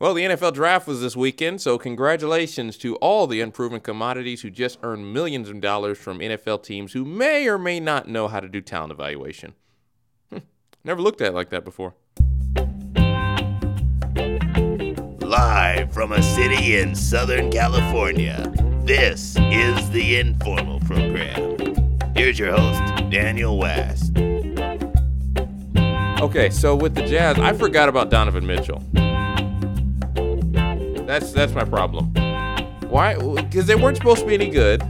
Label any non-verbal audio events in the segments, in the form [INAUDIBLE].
Well, the NFL draft was this weekend, so congratulations to all the unproven commodities who just earned millions of dollars from NFL teams who may or may not know how to do talent evaluation. Hm, never looked at it like that before. Live from a city in Southern California, this is the Informal Program. Here's your host, Daniel West. Okay, so with the Jazz, I forgot about Donovan Mitchell. That's that's my problem. Why? Because they weren't supposed to be any good.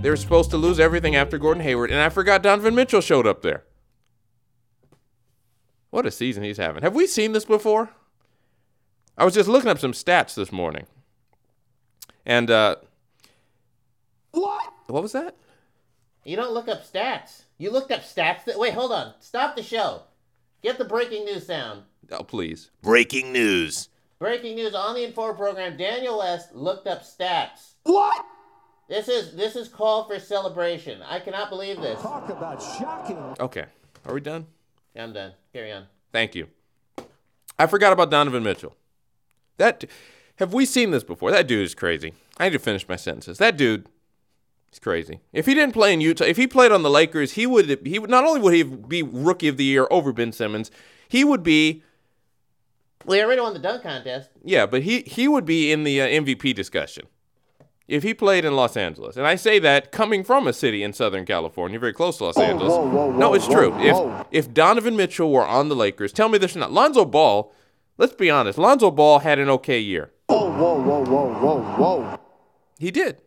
They were supposed to lose everything after Gordon Hayward, and I forgot Donovan Mitchell showed up there. What a season he's having. Have we seen this before? I was just looking up some stats this morning. And uh What? what was that? You don't look up stats. You looked up stats. That, wait, hold on. Stop the show. Get the breaking news sound. Oh, please. Breaking news. Breaking news on the Inform program. Daniel West looked up stats. What? This is this is call for celebration. I cannot believe this. Talk about shocking. Okay. Are we done? I'm done. Carry on. Thank you. I forgot about Donovan Mitchell. That have we seen this before? That dude is crazy. I need to finish my sentences. That dude is crazy. If he didn't play in Utah, if he played on the Lakers, he would he would not only would he be rookie of the year over Ben Simmons, he would be Well, he already won the dunk contest. yeah, but he he would be in the uh, MVP discussion. If he played in Los Angeles, and I say that coming from a city in Southern California, very close to Los Angeles. whoa, whoa, no, whoa, it's true. whoa, if if Donovan Mitchell were on the Lakers, tell me this or not. Lonzo Ball, let's be honest. Lonzo Ball had an okay year. Whoa, whoa, whoa, whoa, whoa, whoa. He did.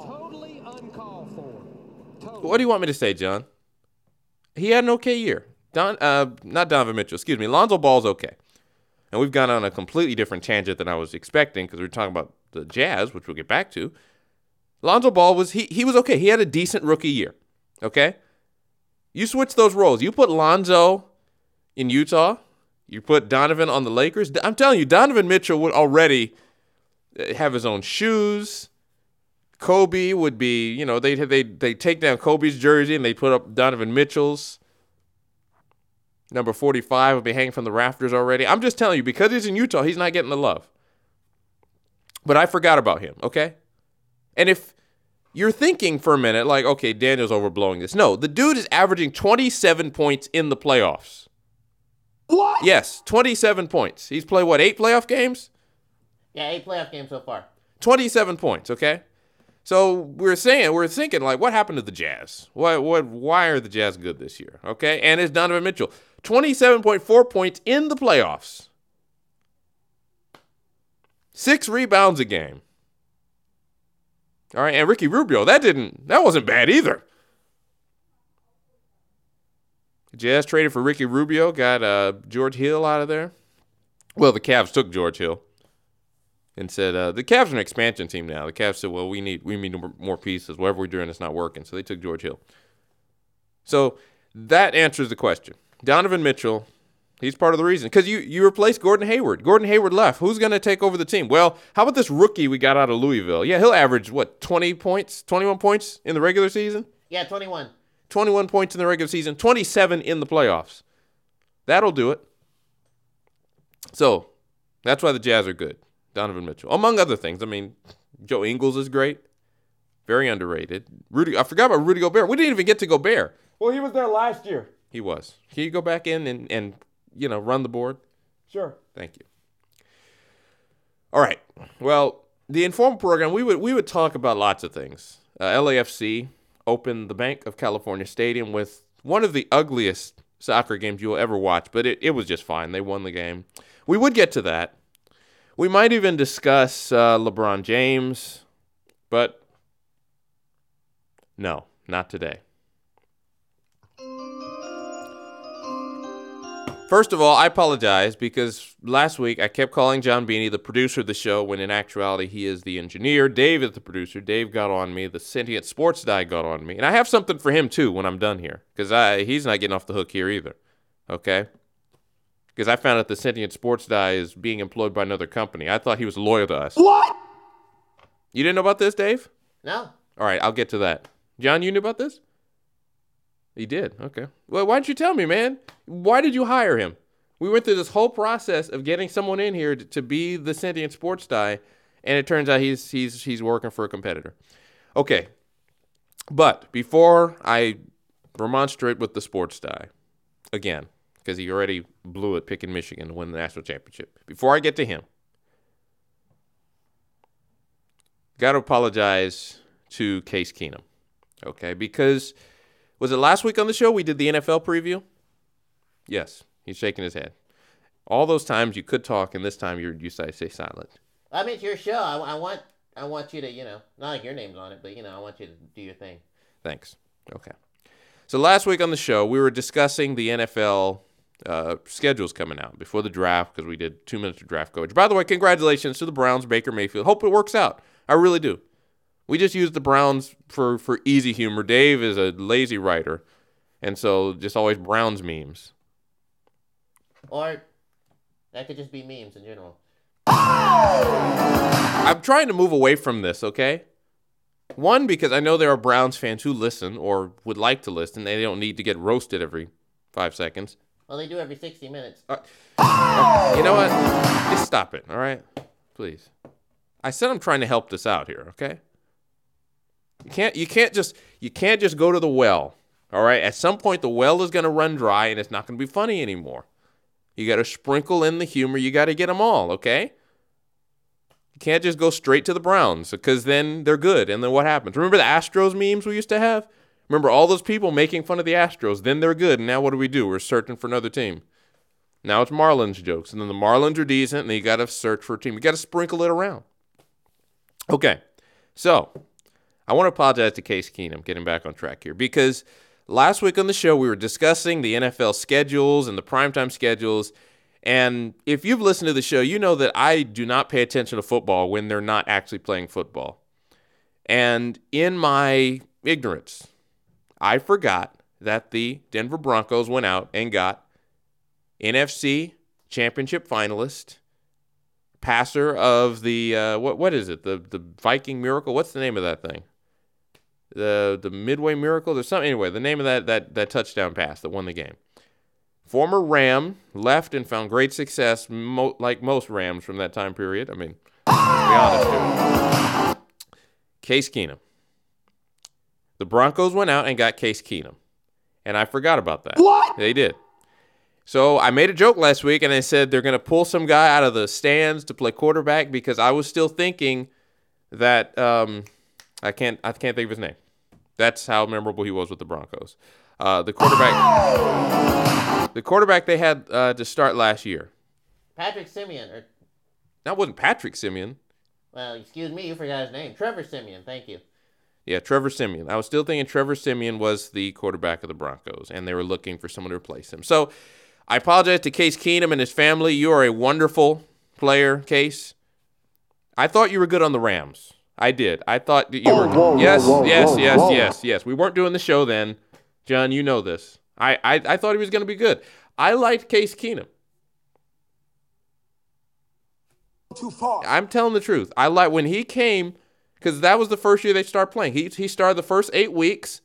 Totally uncalled for. Totally. What do you want me to say, John? He had an okay year. Don, uh, not Donovan Mitchell. Excuse me. Lonzo Ball's okay. And we've gone on a completely different tangent than I was expecting because we were talking about the Jazz, which we'll get back to. Lonzo Ball was he he was okay. He had a decent rookie year. Okay. You switch those roles. You put Lonzo in Utah. You put Donovan on the Lakers. I'm telling you, Donovan Mitchell would already uh, have his own shoes. Kobe would be, you know, they they they take down Kobe's jersey and they put up Donovan Mitchell's. Number 45 will be hanging from the rafters already. I'm just telling you, because he's in Utah, he's not getting the love. But I forgot about him, okay? And if you're thinking for a minute, like, okay, Daniel's overblowing this. No, the dude is averaging 27 points in the playoffs. What? Yes, 27 points. He's played, what, eight playoff games? Yeah, eight playoff games so far. 27 points, okay? So we're saying, we're thinking, like, what happened to the Jazz? What, what, why are the Jazz good this year? Okay, and it's Donovan Mitchell, 27.4 points in the playoffs, six rebounds a game. All right, and Ricky Rubio, that didn't, that wasn't bad either. The Jazz traded for Ricky Rubio, got uh, George Hill out of there. Well, the Cavs took George Hill and said uh, the Cavs are an expansion team now. The Cavs said, "Well, we need we need more- pieces. Whatever we're doing, it's not working." So they took George Hill. So that answers the question. Donovan Mitchell, he's part of the reason because you you replaced Gordon Hayward. Gordon Hayward left. Who's going to take over the team? Well, how about this rookie we got out of Louisville? Yeah, he'll average what twenty points, twenty one points in the regular season, Yeah, 21. twenty one points in the regular season, twenty seven in the playoffs. That'll do it. So that's why the Jazz are good. Donovan Mitchell, among other things. I mean, Joe Ingles is great, very underrated. Rudy, I forgot about Rudy Gobert. We didn't even get to Gobert. Well, he was there last year. He was. Can you go back in and, and you know run the board? Sure. Thank you. All right. Well, the informal program we would we would talk about lots of things. Uh, LAFC opened the Bank of California Stadium with one of the ugliest soccer games you will ever watch, but it, it was just fine. They won the game. We would get to that. We might even discuss uh, LeBron James, but no, not today. First of all, I apologize because last week I kept calling John Beanie the producer of the show when in actuality he is the engineer. Dave is the producer. Dave got on me. The sentient sports guy got on me. And I have something for him too when I'm done here because he's not getting off the hook here either. Okay? Because I found out the sentient sports guy is being employed by another company. I thought he was loyal to us. What? You didn't know about this, Dave? No. All right, I'll get to that. John, you knew about this? He did. Okay. Well, why didn't you tell me, man? Why did you hire him? We went through this whole process of getting someone in here to, to be the sentient sports guy, and it turns out he's he's he's working for a competitor. Okay, but before I remonstrate with the sports guy again, because he already blew it picking Michigan to win the national championship. Before I get to him, got to apologize to Case Keenum. Okay, because was it last week on the show we did the NFL preview? Yes, he's shaking his head. All those times you could talk, and this time you're you say stay silent. I mean, it's your show. I, I want I want you to, you know, not like your name's on it, but you know, I want you to do your thing. Thanks. Okay. So last week on the show, we were discussing the NFL uh, schedules coming out before the draft because we did two minutes of draft coverage. By the way, congratulations to the Browns, Baker Mayfield. Hope it works out. I really do. We just use the Browns for for easy humor. Dave is a lazy writer, and so just always Browns memes. Or that could just be memes in general. [LAUGHS] I'm trying to move away from this, okay? One, because I know there are Browns fans who listen or would like to listen. and They don't need to get roasted every five seconds. Well, they do every 60 minutes. You know what? Just stop it, all right? Please. I said I'm trying to help this out here, okay? You can't you can't just you can't just go to the well. All right? At some point the well is going to run dry and it's not going to be funny anymore. You got to sprinkle in the humor. You got to get them all, okay? You can't just go straight to the Browns because then they're good. And then what happens? Remember the Astros memes we used to have? Remember all those people making fun of the Astros? Then they're good. And now what do we do? We're searching for another team. Now it's Marlins jokes. And then the Marlins are decent and you got to search for a team. You got to sprinkle it around. Okay. So I want to apologize to Case Keenum, getting back on track here, because last week on the show we were discussing the NFL schedules and the primetime schedules. And if you've listened to the show, you know that I do not pay attention to football when they're not actually playing football. And in my ignorance, I forgot that the Denver Broncos went out and got NFC championship finalist, passer of the uh, what what is it? The the Viking Miracle. What's the name of that thing? The the Midway Miracle. There's something anyway. The name of that that that touchdown pass that won the game. Former Ram left and found great success, mo- like most Rams from that time period. I mean, be honest. Case Keenum. The Broncos went out and got Case Keenum, and I forgot about that. What? They did. So I made a joke last week and I said they're going to pull some guy out of the stands to play quarterback because I was still thinking that um, I can't I can't think of his name. That's how memorable he was with the Broncos. Uh, the quarterback, [GASPS] the quarterback they had uh, to start last year. Patrick Siemian, or, That wasn't Patrick Siemian. well, excuse me, you forgot his name. Trevor Siemian, thank you. Yeah, Trevor Siemian. I was still thinking Trevor Siemian was the quarterback of the Broncos, and they were looking for someone to replace him. So I apologize to Case Keenum and his family. You are a wonderful player, Case. I thought you were good on the Rams. I did. I thought that you were. whoa, yes, whoa, yes, whoa, yes, whoa. yes, yes. We weren't doing the show then, John. You know this. I, I, I thought he was going to be good. I liked Case Keenum. Too far. I'm telling the truth. I like when he came because that was the first year they started playing. He he started the first eight weeks.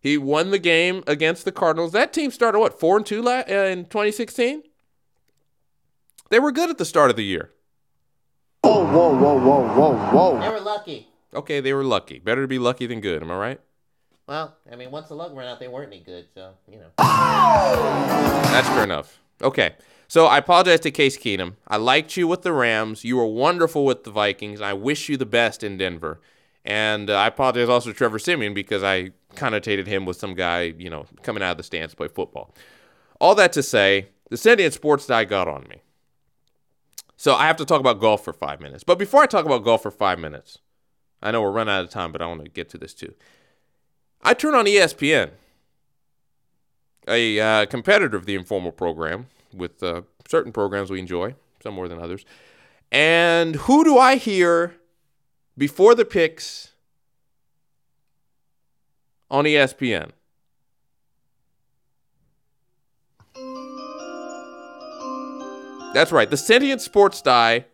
He won the game against the Cardinals. That team started what four and two la- uh, in 2016. They were good at the start of the year. Whoa, whoa, whoa, whoa, whoa, They were lucky. Okay, they were lucky. Better to be lucky than good. Am I right? Well, I mean, once the luck ran out, they weren't any good, so, you know. That's fair enough. Okay. So I apologize to Case Keenum. I liked you with the Rams. You were wonderful with the Vikings. I wish you the best in Denver. And uh, I apologize also to Trevor Siemian because I connotated him with some guy, you know, coming out of the stands to play football. All that to say, the Sentient Sports Die got on me. So I have to talk about golf for five minutes. But before I talk about golf for five minutes, I know we're running out of time, but I want to get to this too. I turn on ESPN a uh, competitor of the informal program with uh, certain programs we enjoy, some more than others. And who do I hear before the picks on ESPN? That's right. The Sentient Sports Die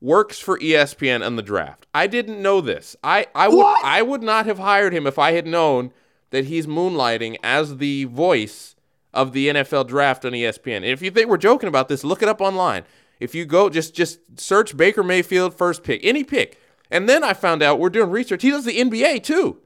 works for ESPN and the draft. I didn't know this. I, I would What? I would not have hired him if I had known that he's moonlighting as the voice of the NFL draft on ESPN. And if you think we're joking about this, look it up online. If you go just just search Baker Mayfield first pick, any pick. And then I found out we're doing research. He does the NBA too.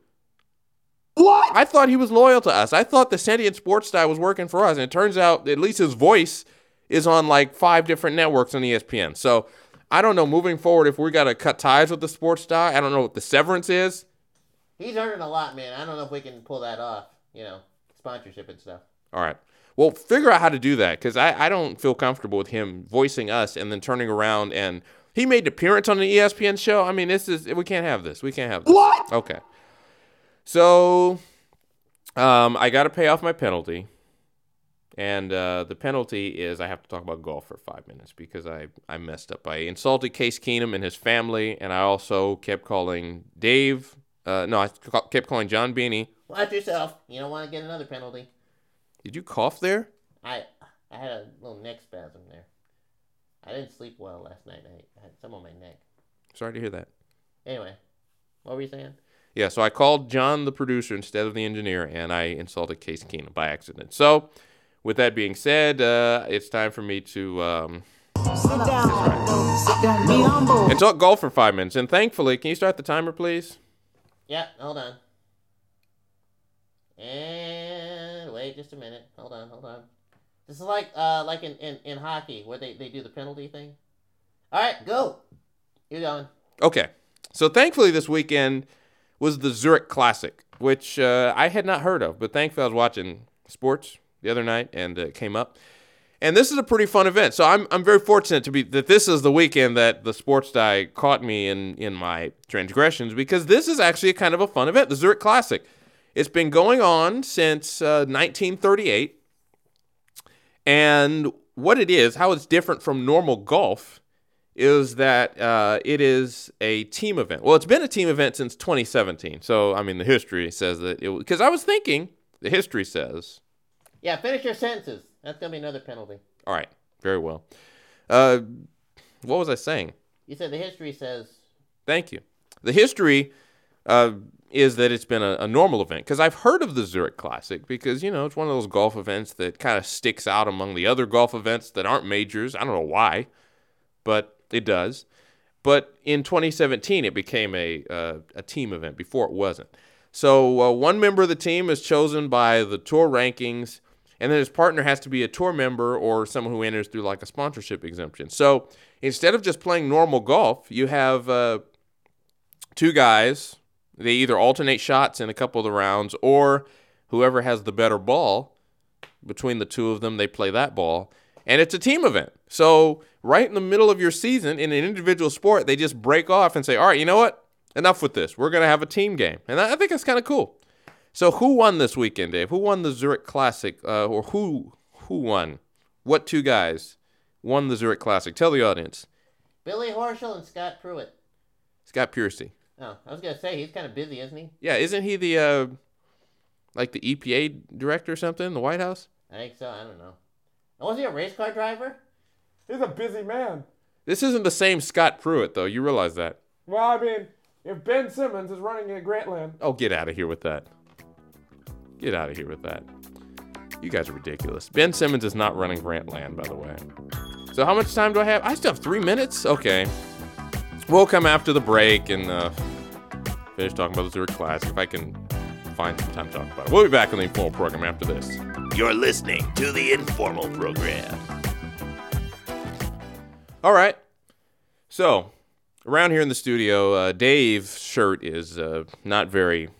What? I thought he was loyal to us. I thought the Sentient Sports Style was working for us, and it turns out at least his voice is on like five different networks on ESPN. So I don't know. Moving forward, if we got to cut ties with the Sports Style, I don't know what the severance is. He's earning a lot, man. I don't know if we can pull that off. You know, sponsorship and stuff. All right. Well, figure out how to do that because I, I don't feel comfortable with him voicing us and then turning around and he made an appearance on an E ESPN show. I mean, this is we can't have this. We can't have this. What? Okay. So, um, I got to pay off my penalty, and uh, the penalty is I have to talk about golf for five minutes because I I messed up. I insulted Case Keenum and his family, and I also kept calling Dave. Uh, no, I kept calling John Beanie. Watch yourself. You don't want to get another penalty. Did you cough there? I I had a little neck spasm there. I didn't sleep well last night. I, I had some on my neck. Sorry to hear that. Anyway, what were you saying? Yeah, so I called John, the producer, instead of the engineer, and I insulted Case Keenum by accident. So, with that being said, uh, it's time for me to um, Sit down. Sit down. Be humble. and talk golf for five minutes. And thankfully, can you start the timer, please? Yeah, hold on. And just a minute. Hold on, hold on. This is like uh like in, in, in hockey where they, they do the penalty thing. Alright, go. You're going. Okay. So, thankfully, this weekend was the Zurich Classic, which uh, I had not heard of, but thankfully, I was watching sports the other night and uh, it came up. And this is a pretty fun event. So I'm, I'm very fortunate to be that this is the weekend that the sports die caught me in, in my transgressions because this is actually a kind of a fun event, the Zurich Classic. It's been going on since uh, 1938. And what it is, how it's different from normal golf, is that uh, it is a team event. Well, it's been a team event since 2017. So, I mean, the history says that it because I was thinking, the history says Yeah, finish your sentences. That's gonna be another penalty. All right, very well. Uh, what was I saying? You said the history says Thank you. The history uh, is that it's been a, a normal event because I've heard of the Zurich Classic because you know it's one of those golf events that kind of sticks out among the other golf events that aren't majors. I don't know why, but it does. But in 2017, it became a uh, a team event. Before it wasn't. So uh, one member of the team is chosen by the tour rankings, and then his partner has to be a tour member or someone who enters through like a sponsorship exemption. So instead of just playing normal golf, you have uh, two guys. They either alternate shots in a couple of the rounds, or whoever has the better ball between the two of them, they play that ball. And it's a team event. So, right in the middle of your season, in an individual sport, they just break off and say, all right, you know what? Enough with this. We're going to have a team game. And I think that's kind of cool. So, who won this weekend, Dave? Who won the Zurich Classic? Uh, or who who won? What two guys won the Zurich Classic? Tell the audience. Billy Horschel and Scott Pruitt. Scott Piercy. Oh, I was gonna say he's kind of busy, isn't he? Yeah, isn't he the uh, like the EPA director or something in the White House? I think so. I don't know. And was he a race car driver? He's a busy man. This isn't the same Scott Pruitt though. You realize that? Well, I mean, if Ben Simmons is running at Grantland, Oh, get out of here with that. Get out of here with that. You guys are ridiculous. Ben Simmons is not running Grantland, by the way. So how much time do I have? I still have three minutes. Okay. We'll come after the break and uh, finish talking about the Zurich Classic if I can find some time to talk about it. We'll be back on the informal program after this. You're listening to the Informal Program. All right. So, around here in the studio, uh, Dave's shirt is uh, not very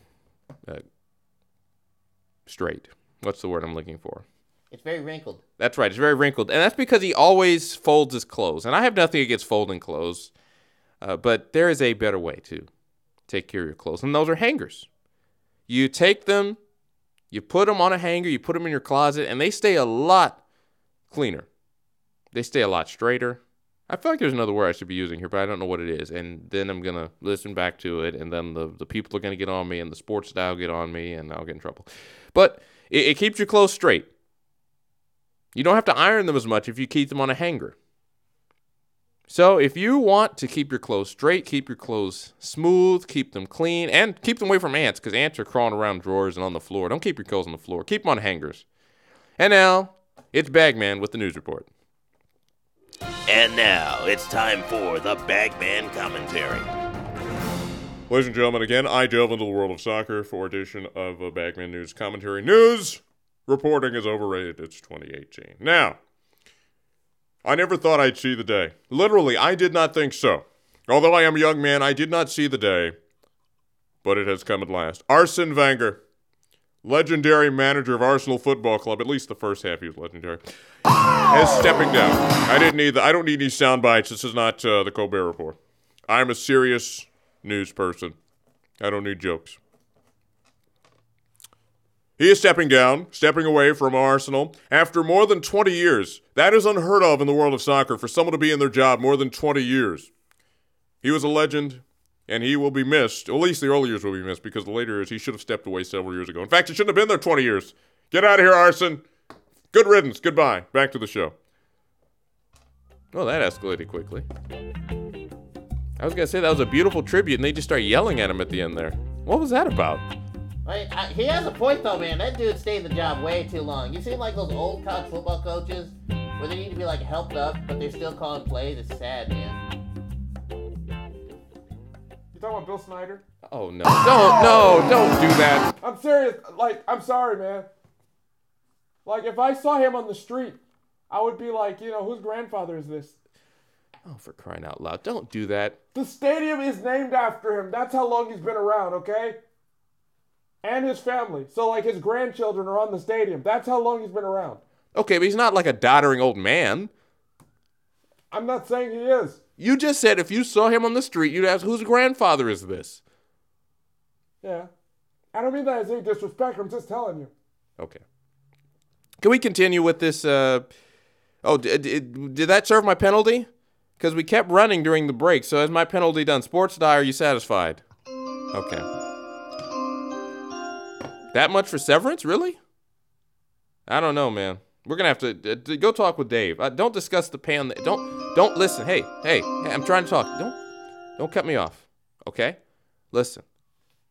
uh, straight. What's the word I'm looking for? It's very wrinkled. That's right. It's very wrinkled, and that's because he always folds his clothes. And I have nothing against folding clothes, uh, but there is a better way to take care of your clothes, and those are hangers. You take them, you put them on a hanger, you put them in your closet, and they stay a lot cleaner. They stay a lot straighter. I feel like there's another word I should be using here, but I don't know what it is. And then I'm gonna listen back to it, and then the the people are gonna get on me, and the sports style get on me, and I'll get in trouble. But it, it keeps your clothes straight. You don't have to iron them as much if you keep them on a hanger. So if you want to keep your clothes straight, keep your clothes smooth, keep them clean, and keep them away from ants because ants are crawling around drawers and on the floor. Don't keep your clothes on the floor. Keep them on hangers. And now, it's Bagman with the news report. And now it's time for the Bagman commentary. Ladies and gentlemen, again, I delve into the world of soccer for edition of a Bagman News Commentary. News reporting is overrated. It's 2018. Now, I never thought I'd see the day. Literally, I did not think so. Although I am a young man, I did not see the day, but it has come at last. Arsene Wenger, legendary manager of Arsenal Football Club, at least the first half he was legendary, is stepping down. I didn't need the, I don't need any sound bites. This is not uh, the Colbert Report. I'm a serious news person. I don't need jokes. He is stepping down, stepping away from Arsenal after more than 20 years. That is unheard of in the world of soccer for someone to be in their job more than 20 years. He was a legend, and he will be missed. At least the early years will be missed because the later years he should have stepped away several years ago. In fact, he shouldn't have been there 20 years. Get out of here, Arsene. Good riddance. Goodbye. Back to the show. Oh, that escalated quickly. I was gonna say that was a beautiful tribute, and they just start yelling at him at the end there. What was that about? I, I, he has a point though, man. That dude stayed in the job way too long. You seem like those old college football coaches where they need to be like helped up, but they're still calling plays. It's sad, man. You talking about Bill Snyder? Oh no! Don't no! Don't do that. I'm serious. Like, I'm sorry, man. Like, if I saw him on the street, I would be like, you know, whose grandfather is this? Oh, for crying out loud! Don't do that. The stadium is named after him. That's how long he's been around, okay? And his family. So, like, his grandchildren are on the stadium. That's how long he's been around. Okay, but he's not like a doddering old man. I'm not saying he is. You just said if you saw him on the street, you'd ask, "Whose grandfather is this?" Yeah. I don't mean that as any disrespect. I'm just telling you. Okay. Can we continue with this? Uh, oh, did, did, did that serve my penalty? Because we kept running during the break. So, is my penalty done? Sports Die, are you satisfied? Okay. That much for severance? Really? I don't know, man. We're gonna have to uh, go talk with Dave. Uh, don't discuss the pay on the. Don't don't listen. Hey hey hey! I'm trying to talk. Don't don't cut me off. Okay? Listen.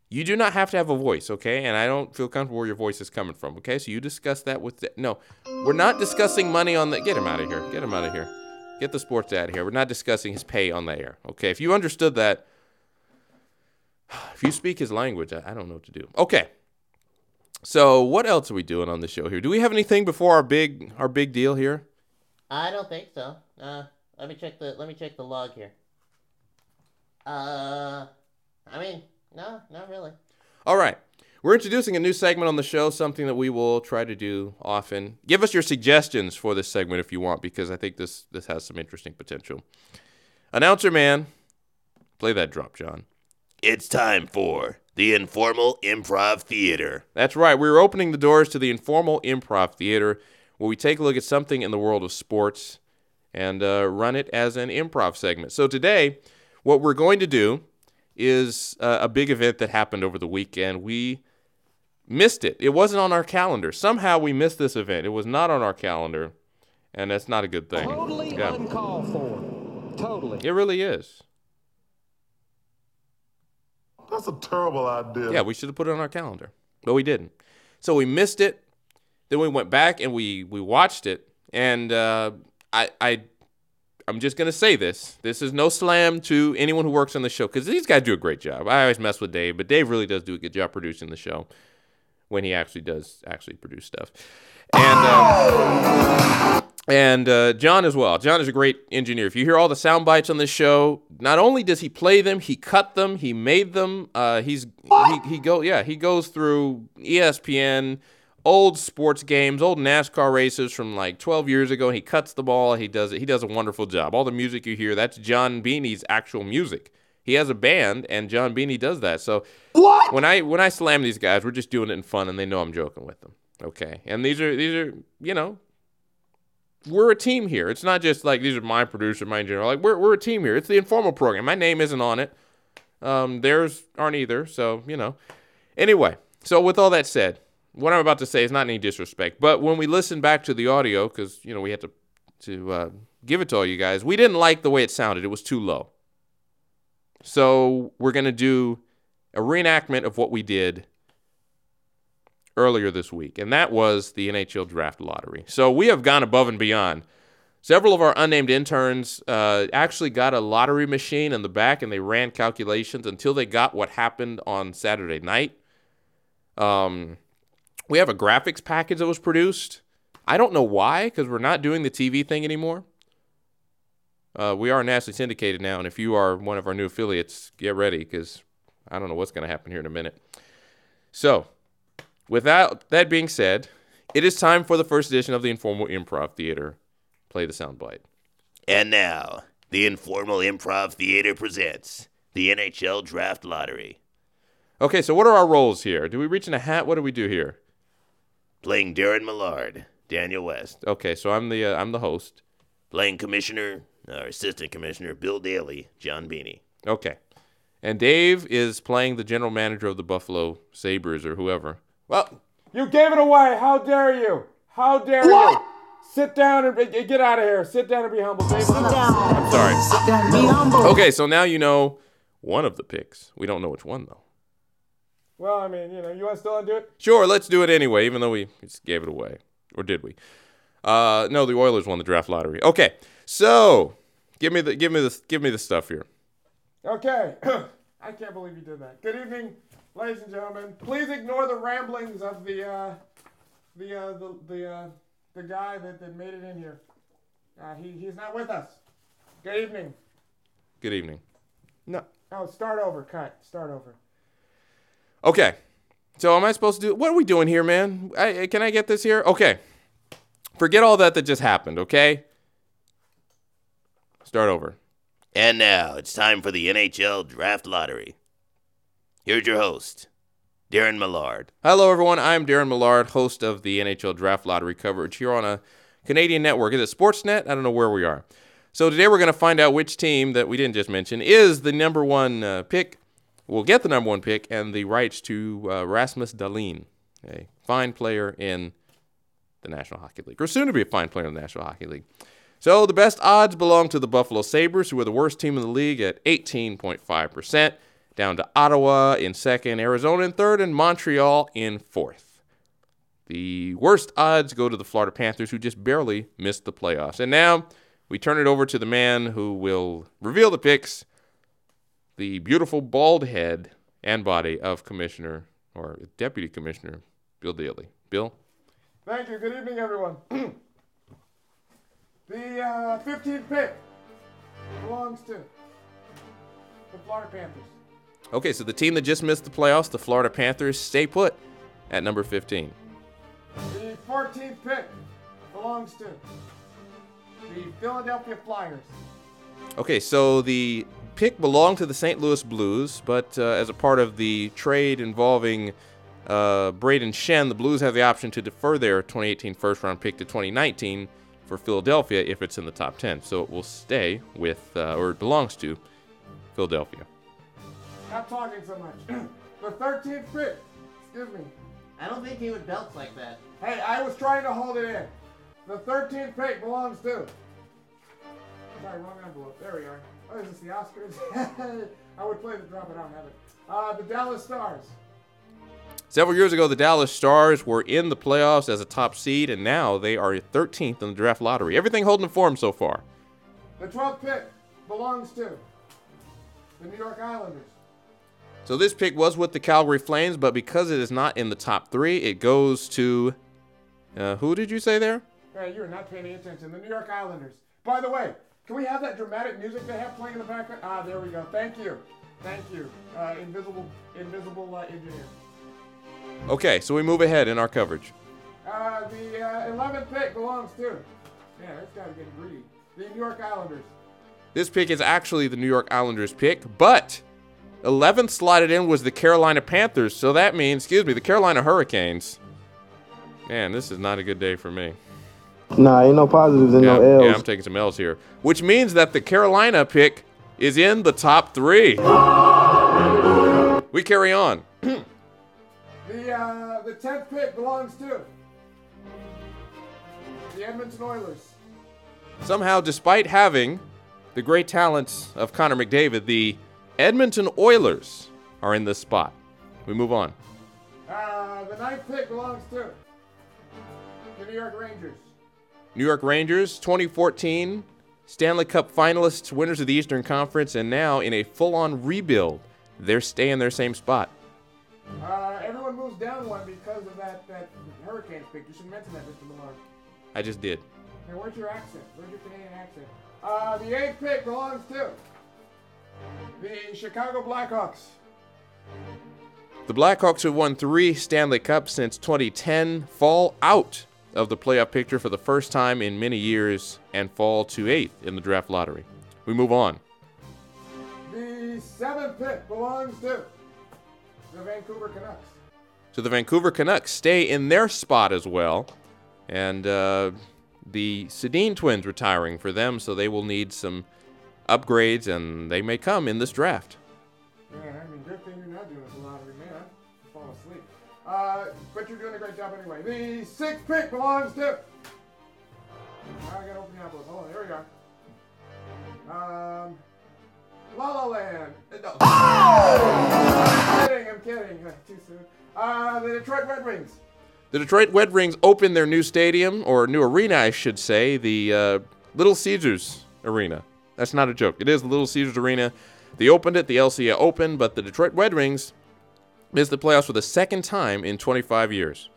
You do not have to have a voice, okay? And I don't feel comfortable where your voice is coming from, okay? So you discuss that with no. We're not discussing money on the get him out of here. Get him out of here. Get the sports out of here. We're not discussing his pay on the air. Okay? If you understood that [SIGHS] if you speak his language, I, I don't know what to do. Okay. So what else are we doing on the show here? Do we have anything before our big our big deal here? I don't think so. Uh, let me check the let me check the log here. Uh, I mean, no, not really. All right. We're introducing a new segment on the show, something that we will try to do often. Give us your suggestions for this segment if you want, because I think this this has some interesting potential. Announcer man, play that drop, John. It's time for the Informal Improv Theater. That's right. We're opening the doors to the informal improv theater, where we take a look at something in the world of sports and uh, run it as an improv segment. So today, what we're going to do is uh, a big event that happened over the weekend. We missed it. It wasn't on our calendar. Somehow we missed this event. It was not on our calendar, and that's not a good thing. Totally Yeah. uncalled for. Totally. It really is. That's a terrible idea. Yeah, we should have put it on our calendar, but we didn't. So we missed it. Then we went back and we we watched it, and uh, I I I'm just gonna say this. This is no slam to anyone who works on the show because these guys do a great job. I always mess with Dave, but Dave really does do a good job producing the show when he actually does actually produce stuff. And uh, and uh, John as well. John is a great engineer. If you hear all the sound bites on this show, not only does he play them, he cut them, he made them. Uh, he's he, he go yeah he goes through ESPN, old sports games, old NASCAR races from like 12 years ago. He cuts the ball. He does it. He does a wonderful job. All the music you hear, that's John Beanie's actual music. He has a band, and John Beanie does that. So What? when I when I slam these guys, we're just doing it in fun, and they know I'm joking with them. Okay, and these are these are you know, we're a team here. It's not just like these are my producer, my engineer. Like we're we're a team here. It's the informal program. My name isn't on it. Um, theirs aren't either. So you know. Anyway, so with all that said, what I'm about to say is not any disrespect, but when we listen back to the audio, because you know we had to to uh, give it to all you guys, we didn't like the way it sounded. It was too low. So we're gonna do a reenactment of what we did earlier this week, and that was the NHL Draft Lottery. So we have gone above and beyond. Several of our unnamed interns uh, actually got a lottery machine in the back and they ran calculations until they got what happened on Saturday night. Um, we have a graphics package that was produced. I don't know why, because we're not doing the TV thing anymore. Uh, we are nationally syndicated now, and if you are one of our new affiliates, get ready, because I don't know what's going to happen here in a minute. So, without that being said, it is time for the first edition of the Informal Improv Theater. Play the soundbite. And now, the Informal Improv Theater presents the NHL Draft Lottery. Okay, so what are our roles here? Do we reach in a hat? What do we do here? Playing Darren Millard, Daniel West. Okay, so I'm the uh, I'm the host. Playing Commissioner, our Assistant Commissioner, Bill Daly, John Beanie. Okay, and Dave is playing the general manager of the Buffalo Sabres or whoever. Well, You gave it away. How dare you? How dare you? Sit down and and get out of here. Sit down and be humble. Dave. Sit down. I'm sorry. Sit down. Be humble. Okay, so now you know one of the picks. We don't know which one though. Well, I mean, you know, you want to still undo it? Sure, let's do it anyway, even though we just gave it away. Or did we? Uh, no, the Oilers won the draft lottery. Okay, so give me the give me the give me the stuff here. Okay. [COUGHS] I can't believe you did that. Good evening, ladies and gentlemen. Please ignore the ramblings of the uh, the uh, the the, uh, the guy that, that made it in here. Uh, he he's not with us. Good evening. Good evening. No. Oh, start over. Cut. Start over. Okay. So am I supposed to do? What are we doing here, man? I, can I get this here? Okay. Forget all that that just happened. Okay. Start over. And now, it's time for the NHL Draft Lottery. Here's your host, Darren Millard. Hello, everyone. I'm Darren Millard, host of the NHL Draft Lottery coverage here on a Canadian network. Is it Sportsnet? I don't know where we are. So today we're going to find out which team that we didn't just mention is the number one uh, pick. Will get the number one pick and the rights to uh, Rasmus Dahlin, a fine player in the National Hockey League, or soon to be a fine player in the National Hockey League. So the best odds belong to the Buffalo Sabres, who are the worst team in the league at 18.5%, down to Ottawa in second, Arizona in third, and Montreal in fourth. The worst odds go to the Florida Panthers, who just barely missed the playoffs. And now we turn it over to the man who will reveal the picks the beautiful bald head and body of Commissioner or Deputy Commissioner Bill Daly. Bill? Thank you. Good evening, everyone. [CLEARS THROAT] the uh, 15th pick belongs to the Florida Panthers. Okay, so the team that just missed the playoffs, the Florida Panthers, stay put at number 15. The 14th pick belongs to the Philadelphia Flyers. Okay, so the pick belonged to the St. Louis Blues, but uh, as a part of the trade involving uh, Brayden Schenn, the Blues have the option to defer their 2018 first round pick to 2019 for Philadelphia if it's in the top 10. So it will stay with, uh, or it belongs to, Philadelphia. Not talking so much. [CLEARS THROAT] the 13th pick. Excuse me. I don't think he would belch like that. Hey, I was trying to hold it in. The 13th pick belongs to. Sorry, wrong envelope. There we are. Oh, is this the Oscars? [LAUGHS] I would play the drum, but I don't have it. Uh, the Dallas Stars. Several years ago, the Dallas Stars were in the playoffs as a top seed, and now they are 13th in the draft lottery. Everything holding form so far. The 12th pick belongs to the New York Islanders. So this pick was with the Calgary Flames, but because it is not in the top three, it goes to. Uh, who did you say there? Hey, you're not paying any attention. The New York Islanders. By the way, can we have that dramatic music they have playing in the background? Ah, there we go. Thank you. Thank you. Uh, invisible, invisible uh, engineer. Okay, so we move ahead in our coverage. Uh, the uh, 11th pick belongs to. Yeah, this guy's getting greedy. The New York Islanders. This pick is actually the New York Islanders pick, but 11th slotted in was the Carolina Panthers, so that means, excuse me, the Carolina Hurricanes. Man, this is not a good day for me. Nah, ain't no positives and Yeah, no L's. yeah, I'm taking some L's here, which means that the Carolina pick is in the top three. We carry on. [CLEARS THROAT] The uh, the 10th pick belongs to the Edmonton Oilers. Somehow, despite having the great talents of Connor McDavid, the Edmonton Oilers are in this spot. We move on. Uh, the ninth pick belongs to the New York Rangers. New York Rangers, 2014 Stanley Cup finalists, winners of the Eastern Conference, and now in a full on rebuild. They're staying their same spot. Uh, everyone moves down one because of that, that Hurricanes pick. You should mention that, Mr. Millard. I just did. Hey, where's your accent? Where's your Canadian accent? Uh, the eighth pick belongs to the Chicago Blackhawks. The Blackhawks have won three Stanley Cups since 2010, fall out of the playoff picture for the first time in many years, and fall to eighth in the draft lottery. We move on. The seventh pick belongs to the Vancouver Canucks. So the Vancouver Canucks stay in their spot as well, and uh, the Sedin twins retiring for them, so they will need some upgrades, and they may come in this draft. Man, I mean, good thing you're not doing this lottery, man. I'm falling asleep. Uh, but you're doing a great job anyway. The sixth pick belongs to. I gotta open the envelope. Hold on, here we are. Um, La La Land. Uh, No. I'm kidding. I'm kidding. [LAUGHS] Too soon. Uh, the Detroit Red Wings. The Detroit Red Wings opened their new stadium, or new arena, I should say, the uh, Little Caesars Arena. That's not a joke. It is the Little Caesars Arena. They opened it, the LCA opened, but the Detroit Red Wings missed the playoffs for the second time in 25 years.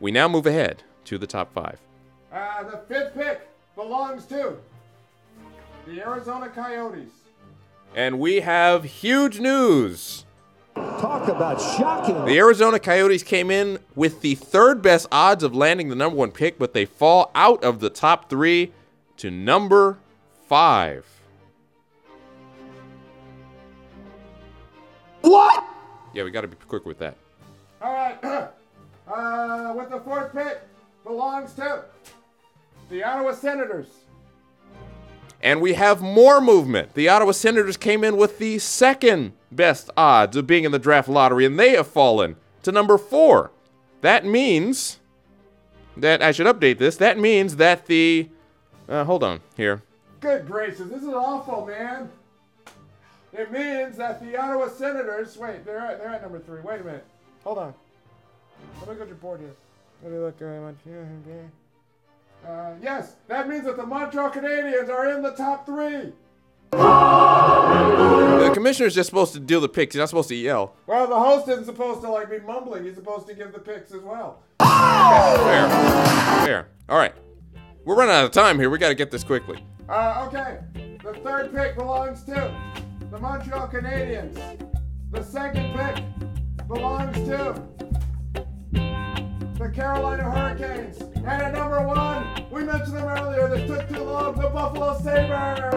We now move ahead to the top five. Uh, the fifth pick belongs to the Arizona Coyotes. And we have huge news. Talk about shocking. The Arizona Coyotes came in with the third best odds of landing the number one pick, but they fall out of the top three to number five. What? Yeah, we got to be quick with that. All right. [CLEARS THROAT] uh, with the fourth pick belongs to the Ottawa Senators. And we have more movement. The Ottawa Senators came in with the second best odds of being in the draft lottery, and they have fallen to number four. That means that I should update this. That means that the. Uh, hold on here. Good gracious, this is awful, man. It means that the Ottawa Senators. Wait, they're at, they're at number three. Wait a minute. Hold on. Let me go to your board here. Let me look very much. Uh, yes, that means that the Montreal Canadiens are in the top three. The commissioner's just supposed to deal the picks. He's not supposed to yell. Well, the host isn't supposed to like be mumbling. He's supposed to give the picks as well. Fair. Fair. All right. We're running out of time here. We got to get this quickly. Uh, okay. The third pick belongs to the Montreal Canadiens. The second pick belongs to the Carolina Hurricanes. And at number one, we mentioned them earlier. They took too long. The Buffalo Sabres.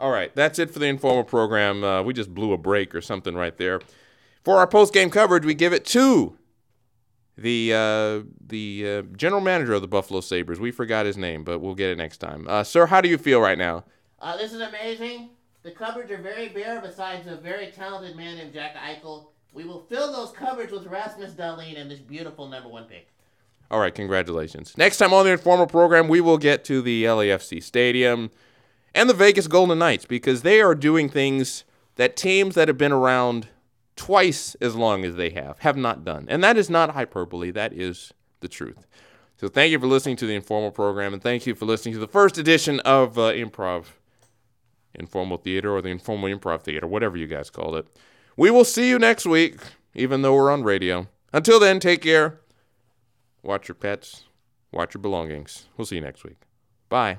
All right, that's it for the informal program. Uh, we just blew a break or something right there. For our post game coverage, we give it to the uh, the uh, general manager of the Buffalo Sabres. We forgot his name, but we'll get it next time. Uh, sir, how do you feel right now? Uh, this is amazing. The cupboards are very bare besides a very talented man named Jack Eichel. We will fill those cupboards with Rasmus Dahlin and this beautiful number one pick. All right, congratulations. Next time on the informal program, we will get to the LAFC Stadium and the Vegas Golden Knights because they are doing things that teams that have been around twice as long as they have have not done. And that is not hyperbole, that is the truth. So thank you for listening to the informal program and thank you for listening to the first edition of uh, Improv Informal Theater or the Informal Improv Theater, whatever you guys called it. We will see you next week, even though we're on radio. Until then, take care. Watch your pets. Watch your belongings. We'll see you next week. Bye.